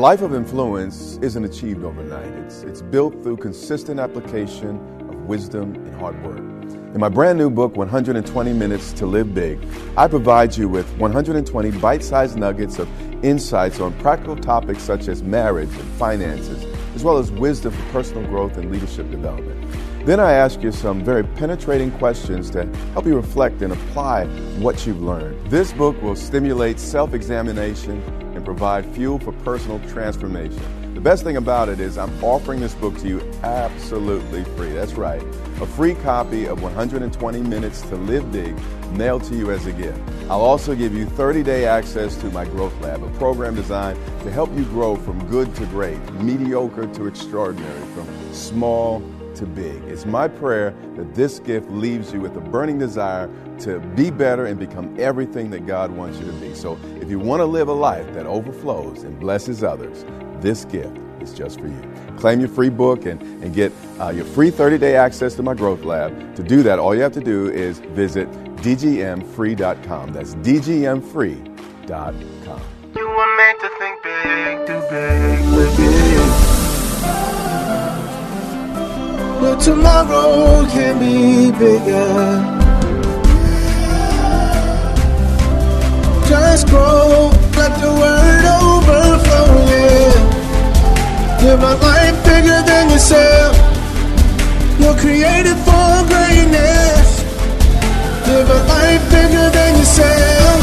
Life of influence isn't achieved overnight. It's, it's built through consistent application of wisdom and hard work. In my brand new book, 120 Minutes to Live Big, I provide you with 120 bite sized nuggets of insights on practical topics such as marriage and finances, as well as wisdom for personal growth and leadership development. Then I ask you some very penetrating questions to help you reflect and apply what you've learned. This book will stimulate self examination and provide fuel for personal transformation. The best thing about it is I'm offering this book to you absolutely free. That's right. A free copy of 120 Minutes to Live Big mailed to you as a gift. I'll also give you 30 day access to my Growth Lab, a program designed to help you grow from good to great, mediocre to extraordinary, from small to big. It's my prayer that this gift leaves you with a burning desire to be better and become everything that God wants you to be. So if you want to live a life that overflows and blesses others, this gift is just for you. Claim your free book and, and get uh, your free 30 day access to my growth lab. To do that, all you have to do is visit dgmfree.com. That's dgmfree.com. You were meant to think big, do big, tomorrow can be bigger. Just grow, let the word overflow, yeah. Live a life bigger than yourself. You're created for greatness. Live a life bigger than yourself.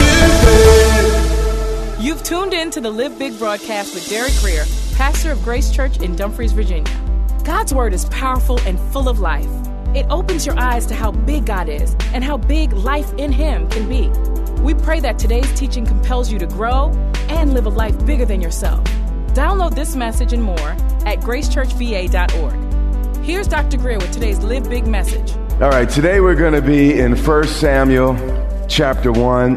Live big. You've tuned in to the Live Big broadcast with Derek Grier, pastor of Grace Church in Dumfries, Virginia. God's word is powerful and full of life. It opens your eyes to how big God is and how big life in Him can be. We pray that today's teaching compels you to grow and live a life bigger than yourself. Download this message and more at gracechurchva.org. Here's Dr. Grier with today's Live Big message. All right, today we're going to be in 1 Samuel chapter 1,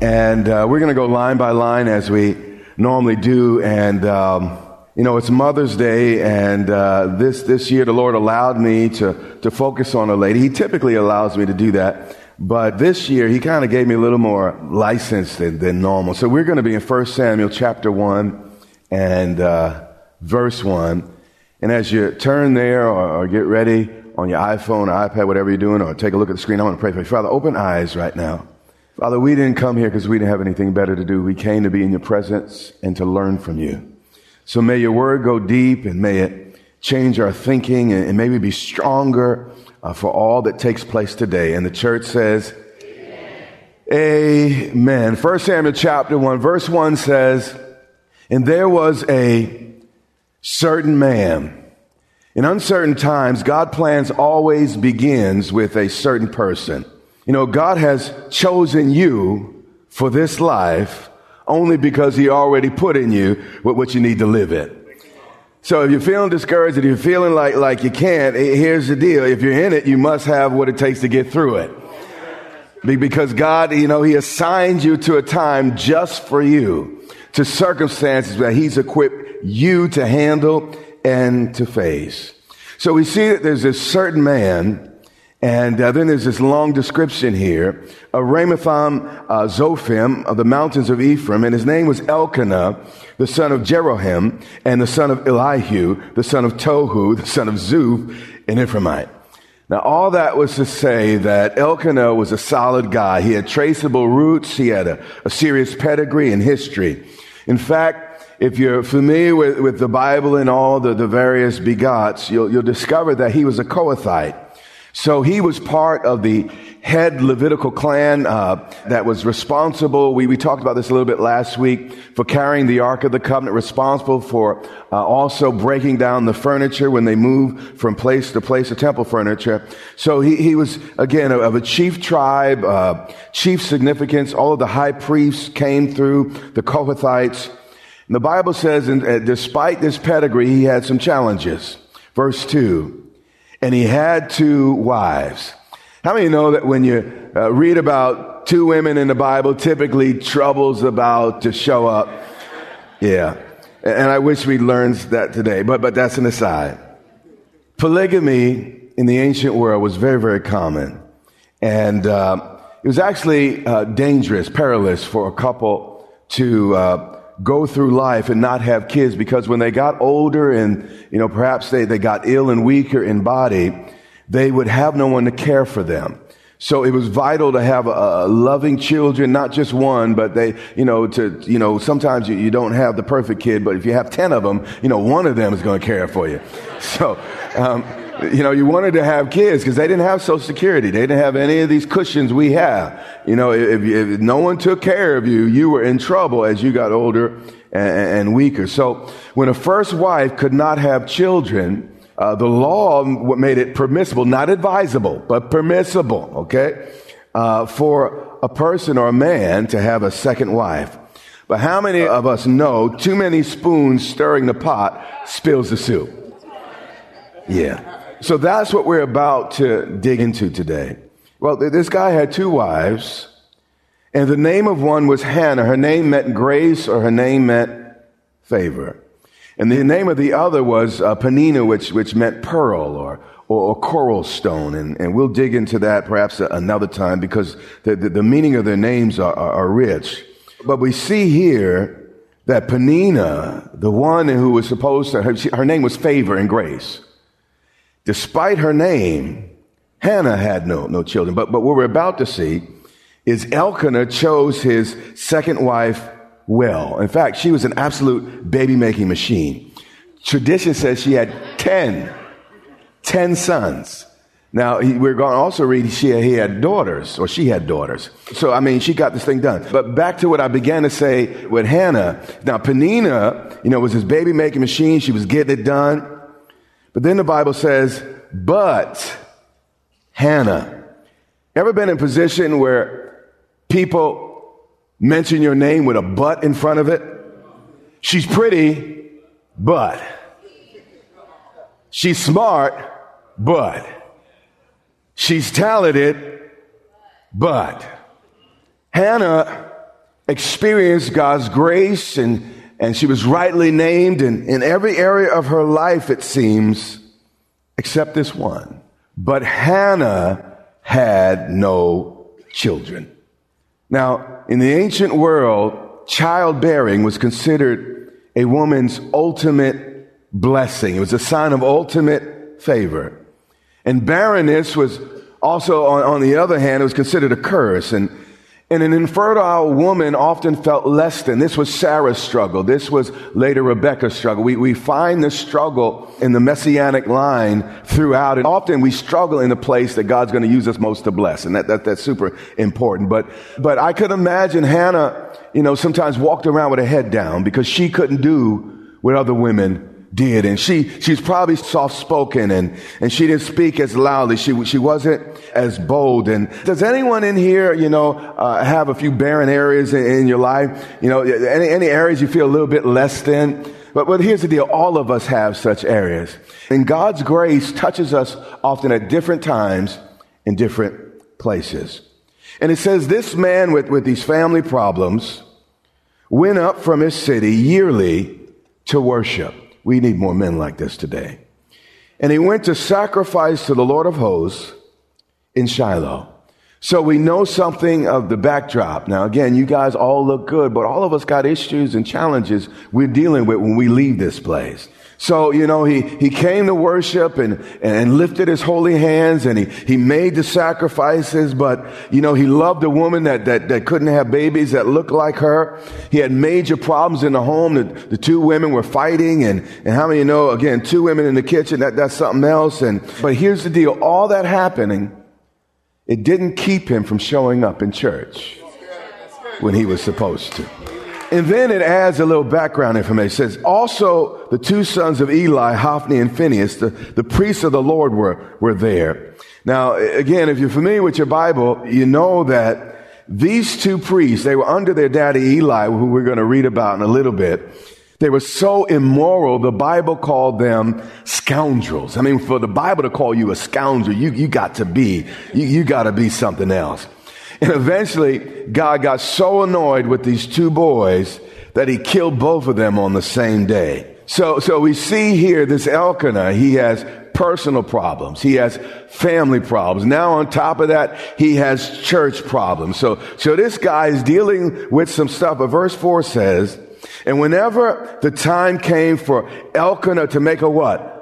and uh, we're going to go line by line as we normally do. And, um, you know, it's Mother's Day, and uh, this, this year the Lord allowed me to, to focus on a lady. He typically allows me to do that. But this year, he kind of gave me a little more license than, than normal. So we're going to be in 1 Samuel chapter 1 and uh, verse 1. And as you turn there or, or, get ready on your iPhone or iPad, whatever you're doing, or take a look at the screen, I want to pray for you. Father, open eyes right now. Father, we didn't come here because we didn't have anything better to do. We came to be in your presence and to learn from you. So may your word go deep and may it change our thinking and, maybe be stronger uh, for all that takes place today. And the church says, Amen. Amen. First Samuel chapter 1, verse 1 says, And there was a certain man. In uncertain times, God plans always begins with a certain person. You know, God has chosen you for this life only because he already put in you what you need to live it. So if you're feeling discouraged, if you're feeling like, like you can't, eh, here's the deal. If you're in it, you must have what it takes to get through it. Because God, you know, He assigned you to a time just for you, to circumstances that He's equipped you to handle and to face. So we see that there's this certain man and uh, then there's this long description here of Ramathaim uh, Zophim of the mountains of Ephraim, and his name was Elkanah, the son of Jeroham, and the son of Elihu, the son of Tohu, the son of Zuph, an Ephraimite. Now, all that was to say that Elkanah was a solid guy. He had traceable roots. He had a, a serious pedigree and history. In fact, if you're familiar with, with the Bible and all the, the various begots, you'll, you'll discover that he was a Kohathite. So he was part of the head Levitical clan uh, that was responsible. We, we talked about this a little bit last week for carrying the Ark of the Covenant, responsible for uh, also breaking down the furniture when they moved from place to place, the temple furniture. So he, he was again of a chief tribe, uh, chief significance. All of the high priests came through the Kohathites. And the Bible says, and, uh, despite this pedigree, he had some challenges. Verse two and he had two wives. How many know that when you uh, read about two women in the Bible, typically trouble's about to show up? Yeah. And I wish we learned that today, but, but that's an aside. Polygamy in the ancient world was very, very common. And uh, it was actually uh, dangerous, perilous for a couple to uh, go through life and not have kids because when they got older and, you know, perhaps they, they got ill and weaker in body, they would have no one to care for them. So it was vital to have a, loving children, not just one, but they, you know, to, you know, sometimes you, you don't have the perfect kid, but if you have 10 of them, you know, one of them is going to care for you. So, um, you know, you wanted to have kids because they didn't have Social Security. They didn't have any of these cushions we have. You know, if, if no one took care of you, you were in trouble as you got older and, and weaker. So when a first wife could not have children, uh, the law made it permissible, not advisable, but permissible, okay, uh, for a person or a man to have a second wife. But how many of us know too many spoons stirring the pot spills the soup? Yeah. So that's what we're about to dig into today. Well, this guy had two wives, and the name of one was Hannah. Her name meant grace, or her name meant favor. And the name of the other was uh, which, which meant pearl or, or, or coral stone. And, and we'll dig into that perhaps another time because the, the, the meaning of their names are, are, are rich. But we see here that Peninnah, the one who was supposed to, her, her name was favor and grace. Despite her name, Hannah had no, no children. But, but what we're about to see is Elkanah chose his second wife well. In fact, she was an absolute baby making machine. Tradition says she had 10, 10 sons. Now, he, we're going to also read she, he had daughters, or she had daughters. So, I mean, she got this thing done. But back to what I began to say with Hannah. Now, Peninnah, you know, was his baby making machine. She was getting it done. But then the Bible says, but Hannah. Ever been in a position where people mention your name with a but in front of it? She's pretty, but. She's smart, but. She's talented, but. Hannah experienced God's grace and and she was rightly named in, in every area of her life, it seems, except this one. But Hannah had no children. Now, in the ancient world, childbearing was considered a woman's ultimate blessing. It was a sign of ultimate favor. And barrenness was also, on, on the other hand, it was considered a curse. And and an infertile woman often felt less than. This was Sarah's struggle. This was later Rebecca's struggle. We, we find this struggle in the messianic line throughout. And often we struggle in the place that God's going to use us most to bless. And that, that, that's super important. But, but I could imagine Hannah, you know, sometimes walked around with her head down because she couldn't do what other women did. And she, she's probably soft spoken and, and she didn't speak as loudly. She, she wasn't as bold. And does anyone in here, you know, uh, have a few barren areas in, in, your life? You know, any, any areas you feel a little bit less than? But, but here's the deal. All of us have such areas. And God's grace touches us often at different times in different places. And it says this man with, with these family problems went up from his city yearly to worship. We need more men like this today. And he went to sacrifice to the Lord of hosts in Shiloh. So we know something of the backdrop. Now, again, you guys all look good, but all of us got issues and challenges we're dealing with when we leave this place. So, you know, he, he came to worship and, and lifted his holy hands and he, he made the sacrifices, but, you know, he loved a woman that, that, that couldn't have babies that looked like her. He had major problems in the home. The, the two women were fighting and, and how many know, again, two women in the kitchen, that, that's something else. And, but here's the deal. All that happening, it didn't keep him from showing up in church when he was supposed to. And then it adds a little background information. It says, also the two sons of Eli, Hophni and Phineas, the, the priests of the Lord were, were there. Now, again, if you're familiar with your Bible, you know that these two priests, they were under their daddy Eli, who we're going to read about in a little bit. They were so immoral, the Bible called them scoundrels. I mean, for the Bible to call you a scoundrel, you, you got to be, you, you got to be something else. And eventually, God got so annoyed with these two boys that he killed both of them on the same day. So, so we see here this Elkanah, he has personal problems. He has family problems. Now on top of that, he has church problems. So, so this guy is dealing with some stuff. But verse four says, and whenever the time came for Elkanah to make a what?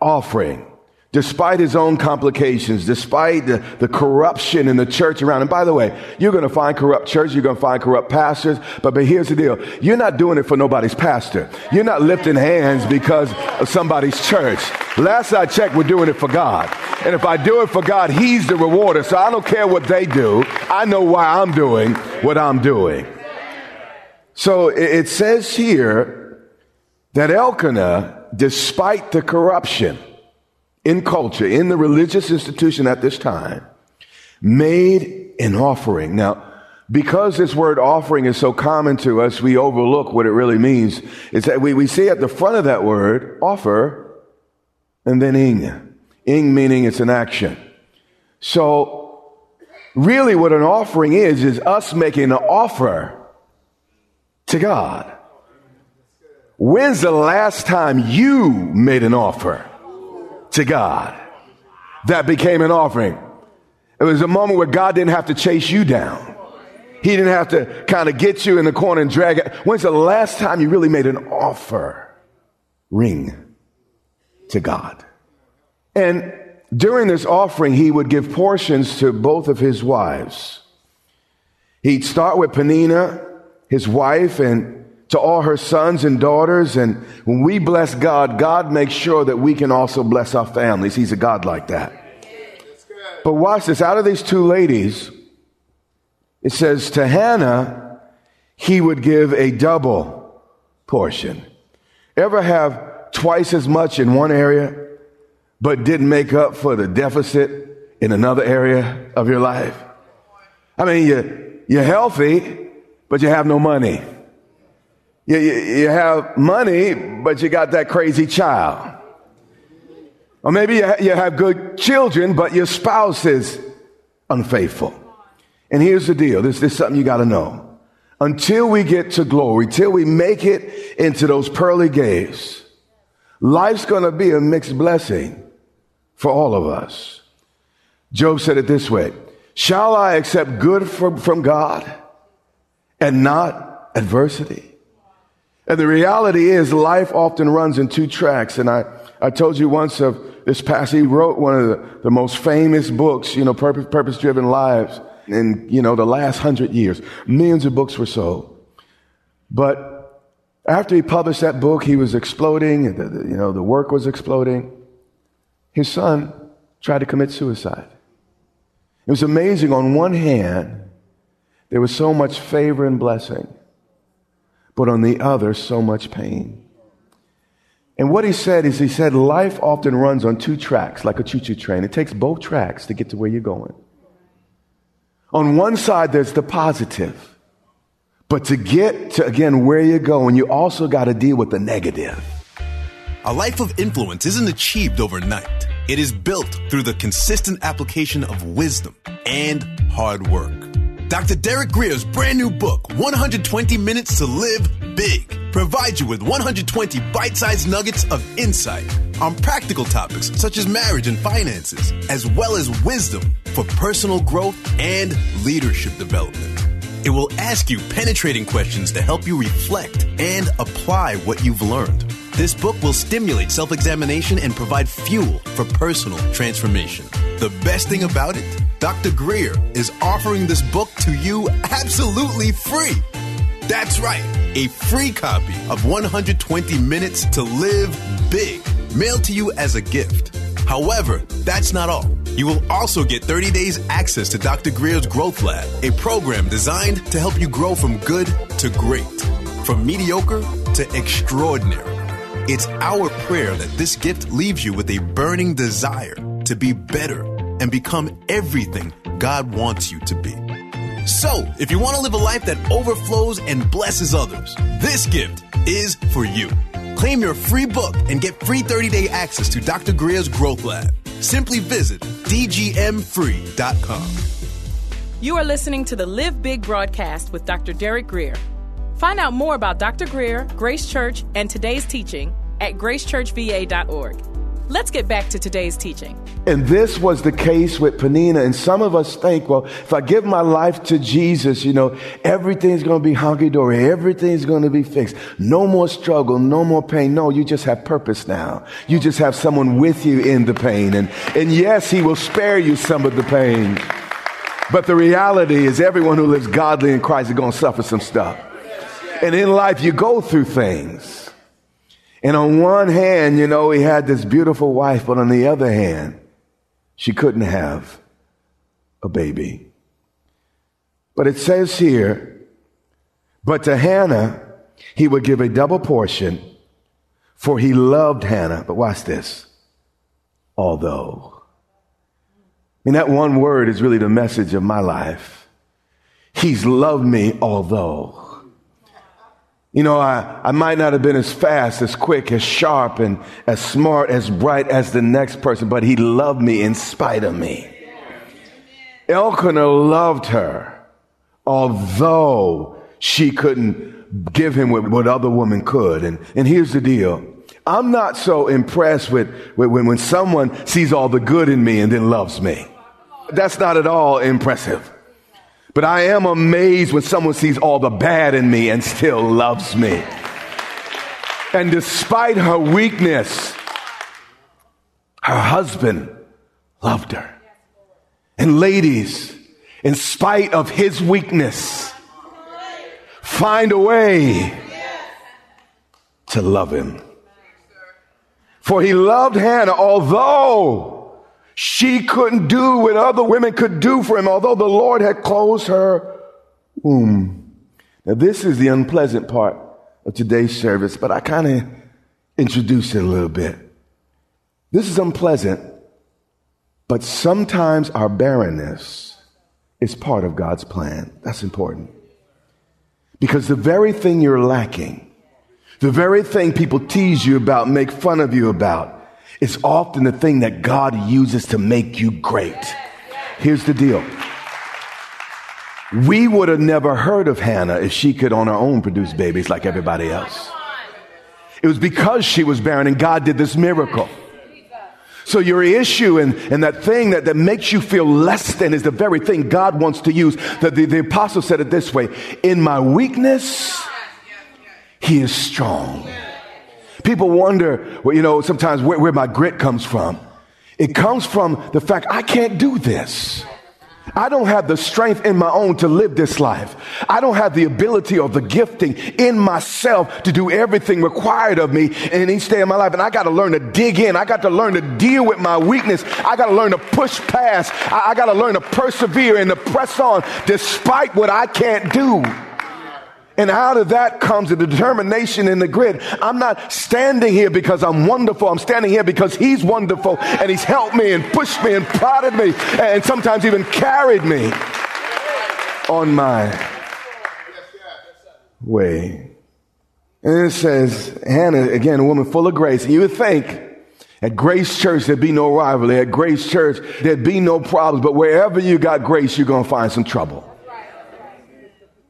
Offering despite his own complications, despite the, the corruption in the church around him. By the way, you're going to find corrupt churches, you're going to find corrupt pastors, but, but here's the deal. You're not doing it for nobody's pastor. You're not lifting hands because of somebody's church. Last I checked, we're doing it for God. And if I do it for God, he's the rewarder. So I don't care what they do. I know why I'm doing what I'm doing. So it, it says here that Elkanah, despite the corruption, in culture, in the religious institution at this time, made an offering. Now, because this word offering is so common to us, we overlook what it really means. It's that we, we see at the front of that word, offer, and then ing. Ing meaning it's an action. So, really what an offering is, is us making an offer to God. When's the last time you made an offer? To God. That became an offering. It was a moment where God didn't have to chase you down. He didn't have to kind of get you in the corner and drag it. When's the last time you really made an offer ring to God? And during this offering, he would give portions to both of his wives. He'd start with Peninnah, his wife, and to all her sons and daughters. And when we bless God, God makes sure that we can also bless our families. He's a God like that. But watch this. Out of these two ladies, it says to Hannah, he would give a double portion. Ever have twice as much in one area, but didn't make up for the deficit in another area of your life? I mean, you, you're healthy, but you have no money. You, you, you have money, but you got that crazy child. Or maybe you, you have good children, but your spouse is unfaithful. And here's the deal. This, this is something you got to know. Until we get to glory, till we make it into those pearly gates, life's going to be a mixed blessing for all of us. Job said it this way. Shall I accept good from, from God and not adversity? And the reality is life often runs in two tracks. And I, I told you once of this pastor, he wrote one of the, the most famous books, you know, purpose, purpose driven lives in, you know, the last hundred years. Millions of books were sold. But after he published that book, he was exploding. The, the, you know, the work was exploding. His son tried to commit suicide. It was amazing. On one hand, there was so much favor and blessing but on the other, so much pain. And what he said is, he said, life often runs on two tracks, like a choo choo train. It takes both tracks to get to where you're going. On one side, there's the positive. But to get to, again, where you're going, you also got to deal with the negative. A life of influence isn't achieved overnight. It is built through the consistent application of wisdom and hard work. Dr. Derek Grier's brand new book, 120 Minutes to Live Big, provides you with 120 bite sized nuggets of insight on practical topics such as marriage and finances, as well as wisdom for personal growth and leadership development. It will ask you penetrating questions to help you reflect and apply what you've learned. This book will stimulate self examination and provide fuel for personal transformation. The best thing about it, Dr. Grier is offering this book to you absolutely free. That's right, a free copy of 120 Minutes to Live Big, mailed to you as a gift. However, that's not all. You will also get 30 days access to Dr. Grier's Growth Lab, a program designed to help you grow from good to great, from mediocre to extraordinary. It's our prayer that this gift leaves you with a burning desire to be better and become everything God wants you to be. So, if you want to live a life that overflows and blesses others, this gift is for you. Claim your free book and get free 30 day access to Dr. Grier's Growth Lab. Simply visit dgmfree.com. You are listening to the Live Big broadcast with Dr. Derek Grier. Find out more about Dr. Grier, Grace Church, and today's teaching at gracechurchva.org. Let's get back to today's teaching. And this was the case with Peninnah. And some of us think, well, if I give my life to Jesus, you know, everything's going to be honky dory. Everything's going to be fixed. No more struggle. No more pain. No, you just have purpose now. You just have someone with you in the pain. And, and yes, he will spare you some of the pain. But the reality is everyone who lives godly in Christ is going to suffer some stuff. And in life, you go through things. And on one hand, you know, he had this beautiful wife, but on the other hand, she couldn't have a baby. But it says here, but to Hannah, he would give a double portion, for he loved Hannah. But watch this. Although. I mean, that one word is really the message of my life. He's loved me, although. You know, I, I might not have been as fast, as quick, as sharp, and as smart, as bright as the next person, but he loved me in spite of me. Elkanah loved her, although she couldn't give him what, what other women could. And, and here's the deal. I'm not so impressed with, with when, when someone sees all the good in me and then loves me. That's not at all impressive. But I am amazed when someone sees all the bad in me and still loves me. And despite her weakness, her husband loved her. And ladies, in spite of his weakness, find a way to love him. For he loved Hannah, although she couldn't do what other women could do for him, although the Lord had closed her womb. Now, this is the unpleasant part of today's service, but I kind of introduced it a little bit. This is unpleasant, but sometimes our barrenness is part of God's plan. That's important. Because the very thing you're lacking, the very thing people tease you about, make fun of you about, is often the thing that God uses to make you great. Here's the deal. We would have never heard of Hannah if she could on her own produce babies like everybody else. It was because she was barren and God did this miracle. So your issue and, and that thing that, that makes you feel less than is the very thing God wants to use. The, the, the apostle said it this way, in my weakness, he is strong. People wonder, well, you know, sometimes where, where my grit comes from. It comes from the fact I can't do this. I don't have the strength in my own to live this life. I don't have the ability or the gifting in myself to do everything required of me in each day of my life. And I got to learn to dig in. I got to learn to deal with my weakness. I got to learn to push past. I, I got to learn to persevere and to press on despite what I can't do. And out of that comes a determination in the grid. I'm not standing here because I'm wonderful. I'm standing here because He's wonderful and He's helped me and pushed me and prodded me and sometimes even carried me on my way. And it says, Hannah, again, a woman full of grace. And you would think at Grace Church there'd be no rivalry. At Grace Church there'd be no problems. But wherever you got grace, you're going to find some trouble.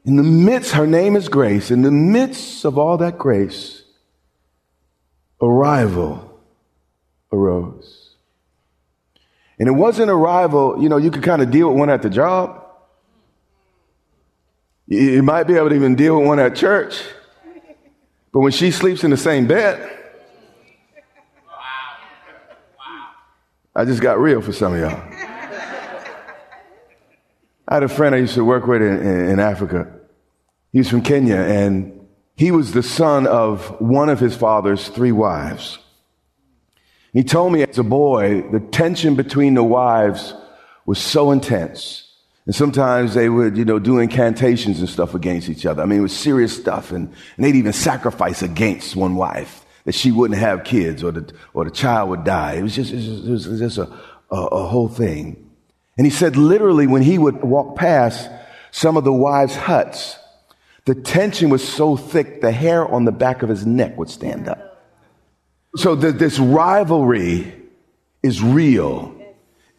In the midst, her name is grace, in the midst of all that grace, a rival arose. And it wasn't a rival, you know, you could kind of deal with one at the job. You might be able to even deal with one at church. But when she sleeps in the same bed, I just got real for some of y'all. I had a friend I used to work with in, in, Africa. He's from Kenya, and he was the son of one of his father's three wives. He told me as a boy, the tension between the wives was so intense. And sometimes they would, you know, do incantations and stuff against each other. I mean, it was serious stuff. And, and they'd even sacrifice against one wife that she wouldn't have kids or the, or the child would die. It was just, was, it was just a, a, a whole thing. And he said literally when he would walk past some of the wives' huts, the tension was so thick, the hair on the back of his neck would stand up. So the, this rivalry is real.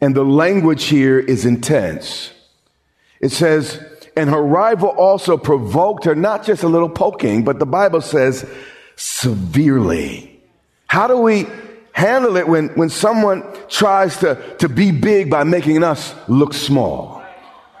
And the language here is intense. It says, and her rival also provoked her, not just a little poking, but the Bible says severely. How do we handle it when, when someone tries to, to be big by making us look small?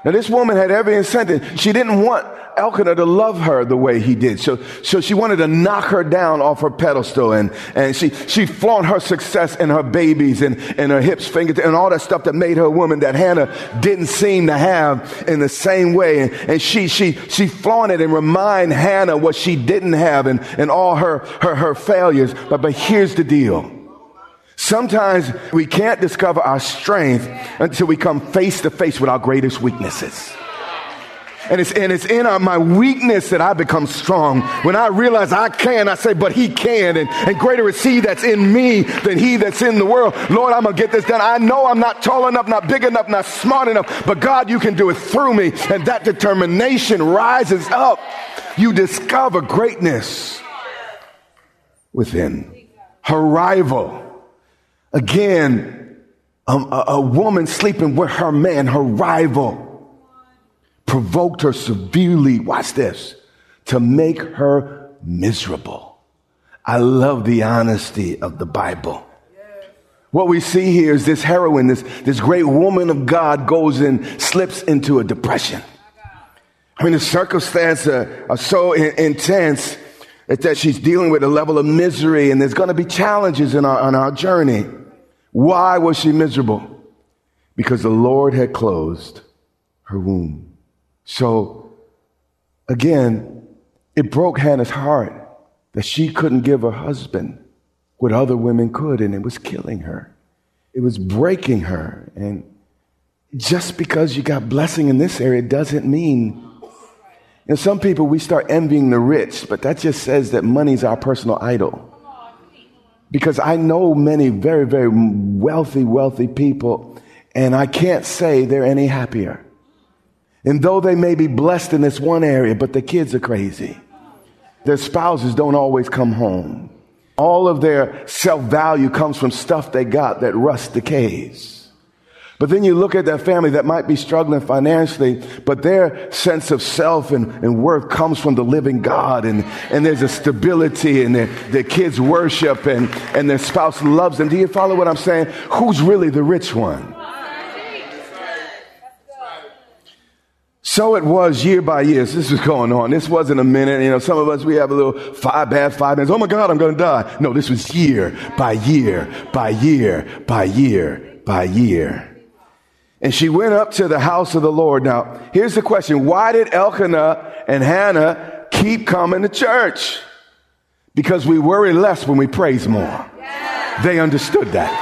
Now, this woman had every incentive. She didn't want Elkanah to love her the way he did. So, so she wanted to knock her down off her pedestal and, and she, she flaunt her success and her babies and, and her hips, fingers, and all that stuff that made her a woman that Hannah didn't seem to have in the same way. And, and she, she, she flaunted and remind Hannah what she didn't have and, and all her, her, her failures. But, but here's the deal. Sometimes we can't discover our strength until we come face to face with our greatest weaknesses. And it's, and it's in our, my weakness that I become strong. When I realize I can, I say, but he can. And, and greater is he that's in me than he that's in the world. Lord, I'm going to get this done. I know I'm not tall enough, not big enough, not smart enough, but God, you can do it through me. And that determination rises up. You discover greatness within. Her rival. Again, a, a woman sleeping with her man, her rival provoked her severely, watch this, to make her miserable. I love the honesty of the Bible. What we see here is this heroine, this, this great woman of God goes and slips into a depression. I mean, the circumstances are, are so in, intense that she's dealing with a level of misery and there's going to be challenges in our, on our journey. Why was she miserable? Because the Lord had closed her womb. So again, it broke Hannah's heart that she couldn't give her husband what other women could, and it was killing her. It was breaking her. And just because you got blessing in this area doesn't mean. Know, some people we start envying the rich, but that just says that money's our personal idol. Because I know many very, very wealthy, wealthy people, and I can't say they're any happier. And though they may be blessed in this one area, but the kids are crazy. Their spouses don't always come home. All of their self value comes from stuff they got that rust decays. But then you look at that family that might be struggling financially, but their sense of self and, and worth comes from the living God. And, and there's a stability and their, their kids worship and, and their spouse loves them. Do you follow what I'm saying? Who's really the rich one? So it was year by year. This was going on. This wasn't a minute. You know, some of us, we have a little five bad five minutes. Oh my God, I'm going to die. No, this was year by year by year by year by year. And she went up to the house of the Lord. Now, here's the question. Why did Elkanah and Hannah keep coming to church? Because we worry less when we praise more. They understood that.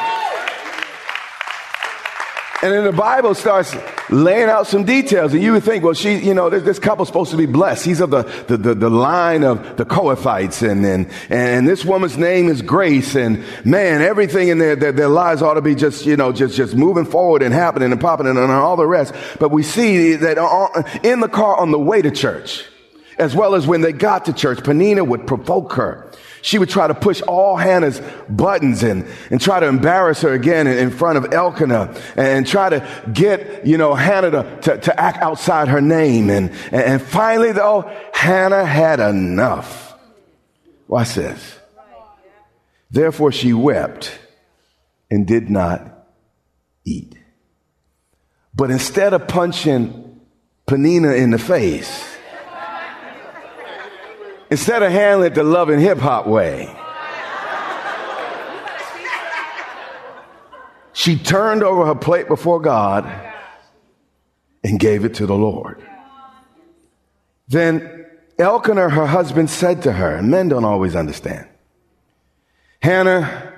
And then the Bible starts laying out some details. And you would think, well, she, you know, this, this couple's supposed to be blessed. He's of the, the, the, the line of the Kohathites. And, and, and this woman's name is Grace. And man, everything in their, their, their lives ought to be just, you know, just, just moving forward and happening and popping and, all the rest. But we see that in the car on the way to church, as well as when they got to church, Peninnah would provoke her she would try to push all Hannah's buttons and, and try to embarrass her again in, front of Elkanah and, try to get, you know, Hannah to, to, to act outside her name. And, and, finally, though, Hannah had enough. Watch this. Therefore, she wept and did not eat. But instead of punching Peninnah in the face, instead of handling it the loving hip hop way, she turned over her plate before God and gave it to the Lord. Then Elkanah, her husband, said to her, and men don't always understand, Hannah,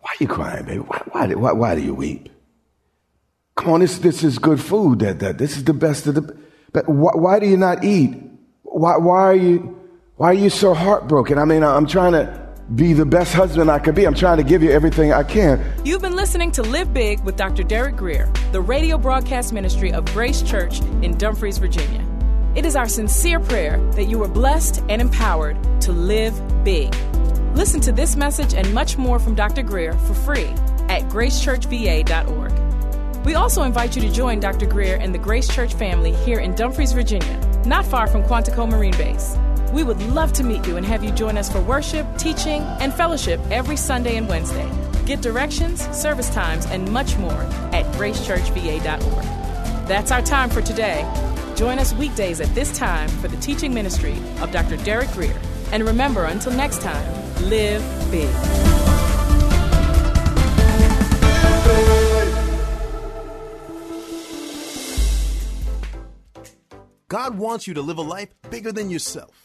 why are you crying, baby? Why, why, why, why do you weep? Come on, this, this is good food. That, that this is the best of the. But why, why do you not eat? Why, why are you why are you so heartbroken? I mean, I'm trying to be the best husband I could be. I'm trying to give you everything I can. You've been listening to Live Big with Dr. Derek Grier, the radio broadcast ministry of Grace Church in Dumfries, Virginia. It is our sincere prayer that you are blessed and empowered to live big. Listen to this message and much more from Dr. Grier for free at gracechurchva.org. We also invite you to join Dr. Grier and the Grace Church family here in Dumfries, Virginia, not far from Quantico Marine Base. We would love to meet you and have you join us for worship, teaching, and fellowship every Sunday and Wednesday. Get directions, service times, and much more at gracechurchva.org. That's our time for today. Join us weekdays at this time for the teaching ministry of Dr. Derek Grier. And remember, until next time, live big. God wants you to live a life bigger than yourself,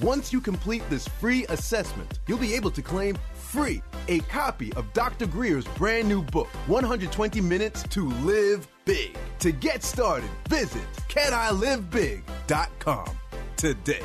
Once you complete this free assessment, you'll be able to claim free a copy of Dr. Grier's brand new book, 120 Minutes to Live Big. To get started, visit canilivebig.com today.